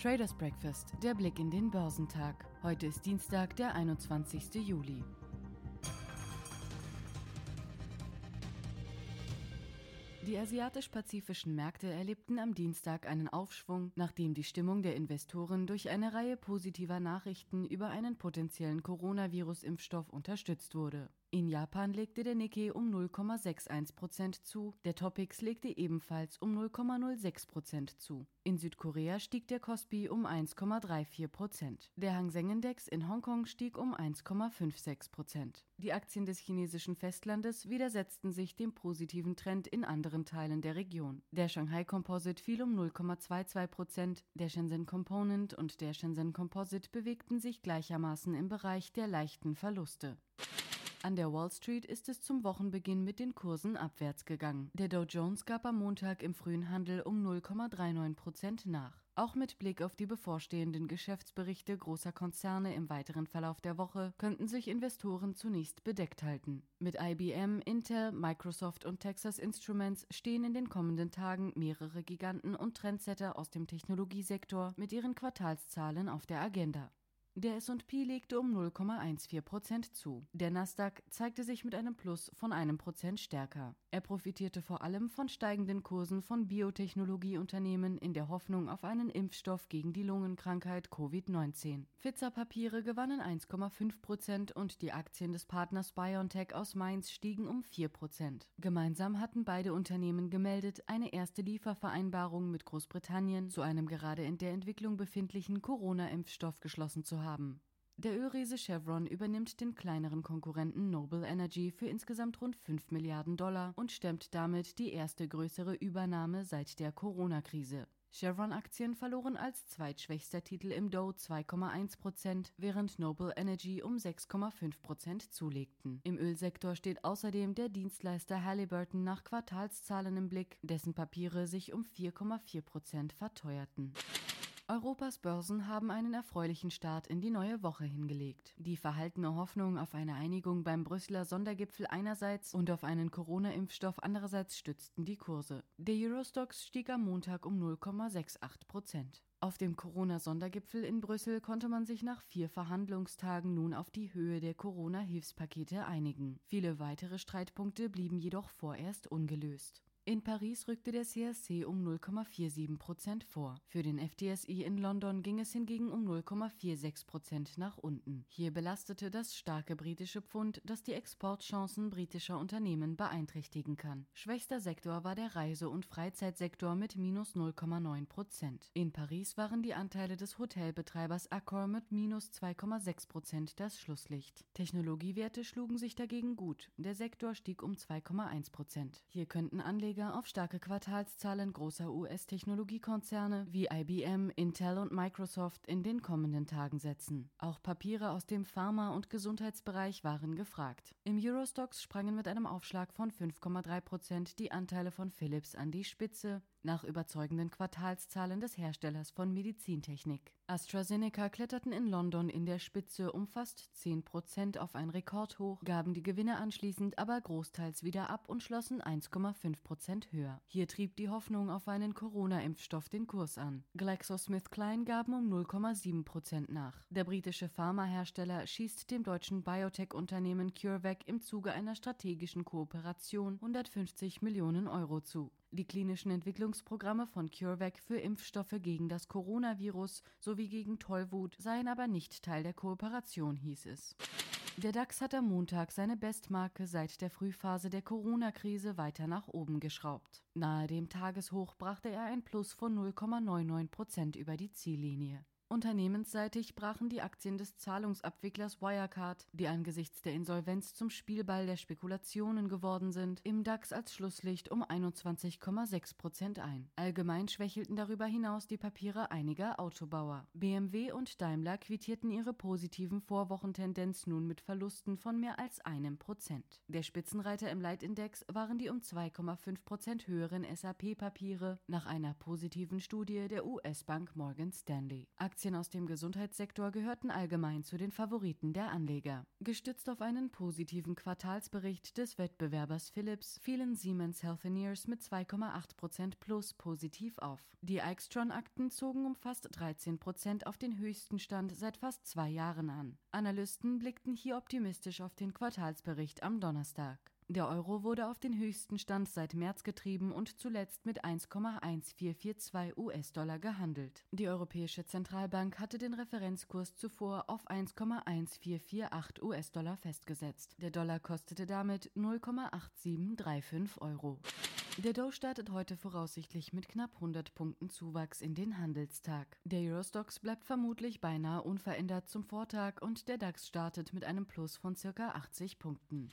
Traders Breakfast, der Blick in den Börsentag. Heute ist Dienstag, der 21. Juli. Die asiatisch-pazifischen Märkte erlebten am Dienstag einen Aufschwung, nachdem die Stimmung der Investoren durch eine Reihe positiver Nachrichten über einen potenziellen Coronavirus-Impfstoff unterstützt wurde. In Japan legte der Nikkei um 0,61 Prozent zu, der Topix legte ebenfalls um 0,06 Prozent zu. In Südkorea stieg der Kospi um 1,34 Prozent. Der Hang Seng Index in Hongkong stieg um 1,56 Prozent. Die Aktien des chinesischen Festlandes widersetzten sich dem positiven Trend in anderen Teilen der Region. Der Shanghai Composite fiel um 0,22 Prozent, der Shenzhen Component und der Shenzhen Composite bewegten sich gleichermaßen im Bereich der leichten Verluste. An der Wall Street ist es zum Wochenbeginn mit den Kursen abwärts gegangen. Der Dow Jones gab am Montag im frühen Handel um 0,39 Prozent nach. Auch mit Blick auf die bevorstehenden Geschäftsberichte großer Konzerne im weiteren Verlauf der Woche könnten sich Investoren zunächst bedeckt halten. Mit IBM, Intel, Microsoft und Texas Instruments stehen in den kommenden Tagen mehrere Giganten und Trendsetter aus dem Technologiesektor mit ihren Quartalszahlen auf der Agenda. Der S&P legte um 0,14 Prozent zu. Der Nasdaq zeigte sich mit einem Plus von einem Prozent stärker. Er profitierte vor allem von steigenden Kursen von Biotechnologieunternehmen in der Hoffnung auf einen Impfstoff gegen die Lungenkrankheit Covid-19. Pfizer-Papiere gewannen 1,5 Prozent und die Aktien des Partners BioNTech aus Mainz stiegen um 4 Prozent. Gemeinsam hatten beide Unternehmen gemeldet, eine erste Liefervereinbarung mit Großbritannien zu einem gerade in der Entwicklung befindlichen Corona-Impfstoff geschlossen zu haben. Der Ölriese Chevron übernimmt den kleineren Konkurrenten Noble Energy für insgesamt rund 5 Milliarden Dollar und stemmt damit die erste größere Übernahme seit der Corona-Krise. Chevron-Aktien verloren als zweitschwächster Titel im Dow 2,1 Prozent, während Noble Energy um 6,5 Prozent zulegten. Im Ölsektor steht außerdem der Dienstleister Halliburton nach Quartalszahlen im Blick, dessen Papiere sich um 4,4 Prozent verteuerten. Europas Börsen haben einen erfreulichen Start in die neue Woche hingelegt. Die verhaltene Hoffnung auf eine Einigung beim Brüsseler Sondergipfel einerseits und auf einen Corona-Impfstoff andererseits stützten die Kurse. Der Eurostox stieg am Montag um 0,68 Prozent. Auf dem Corona-Sondergipfel in Brüssel konnte man sich nach vier Verhandlungstagen nun auf die Höhe der Corona-Hilfspakete einigen. Viele weitere Streitpunkte blieben jedoch vorerst ungelöst. In Paris rückte der CAC um 0,47 Prozent vor. Für den FTSI in London ging es hingegen um 0,46 Prozent nach unten. Hier belastete das starke britische Pfund, das die Exportchancen britischer Unternehmen beeinträchtigen kann. Schwächster Sektor war der Reise- und Freizeitsektor mit minus 0,9 Prozent. In Paris waren die Anteile des Hotelbetreibers Accor mit minus 2,6 Prozent das Schlusslicht. Technologiewerte schlugen sich dagegen gut. Der Sektor stieg um 2,1 Prozent. Hier könnten Anleger Anleger auf starke Quartalszahlen großer US-Technologiekonzerne wie IBM, Intel und Microsoft in den kommenden Tagen setzen. Auch Papiere aus dem Pharma- und Gesundheitsbereich waren gefragt. Im Eurostox sprangen mit einem Aufschlag von 5,3 Prozent die Anteile von Philips an die Spitze, nach überzeugenden Quartalszahlen des Herstellers von Medizintechnik. AstraZeneca kletterten in London in der Spitze um fast 10 Prozent auf ein Rekordhoch, gaben die Gewinne anschließend aber großteils wieder ab und schlossen 1,5 Prozent höher. Hier trieb die Hoffnung auf einen Corona-Impfstoff den Kurs an. GlaxoSmithKline gaben um 0,7 Prozent nach. Der britische Pharmahersteller schießt dem deutschen Biotech-Unternehmen CureVac im Zuge einer strategischen Kooperation 150 Millionen Euro zu. Die klinischen Entwicklungsprogramme von CureVac für Impfstoffe gegen das Coronavirus sowie gegen Tollwut seien aber nicht Teil der Kooperation, hieß es. Der DAX hat am Montag seine Bestmarke seit der Frühphase der Corona-Krise weiter nach oben geschraubt. Nahe dem Tageshoch brachte er ein Plus von 0,99 Prozent über die Ziellinie. Unternehmensseitig brachen die Aktien des Zahlungsabwicklers Wirecard, die angesichts der Insolvenz zum Spielball der Spekulationen geworden sind, im DAX als Schlusslicht um 21,6 Prozent ein. Allgemein schwächelten darüber hinaus die Papiere einiger Autobauer. BMW und Daimler quittierten ihre positiven Vorwochentendenz nun mit Verlusten von mehr als einem Prozent. Der Spitzenreiter im Leitindex waren die um 2,5 Prozent höheren SAP-Papiere nach einer positiven Studie der US-Bank Morgan Stanley. Aktien Aktien aus dem Gesundheitssektor gehörten allgemein zu den Favoriten der Anleger. Gestützt auf einen positiven Quartalsbericht des Wettbewerbers Philips fielen Siemens Healthineers mit 2,8 Prozent plus positiv auf. Die Eichstron-Akten zogen um fast 13 Prozent auf den höchsten Stand seit fast zwei Jahren an. Analysten blickten hier optimistisch auf den Quartalsbericht am Donnerstag. Der Euro wurde auf den höchsten Stand seit März getrieben und zuletzt mit 1,1442 US-Dollar gehandelt. Die Europäische Zentralbank hatte den Referenzkurs zuvor auf 1,1448 US-Dollar festgesetzt. Der Dollar kostete damit 0,8735 Euro. Der Dow startet heute voraussichtlich mit knapp 100 Punkten Zuwachs in den Handelstag. Der Eurostox bleibt vermutlich beinahe unverändert zum Vortag und der DAX startet mit einem Plus von ca. 80 Punkten.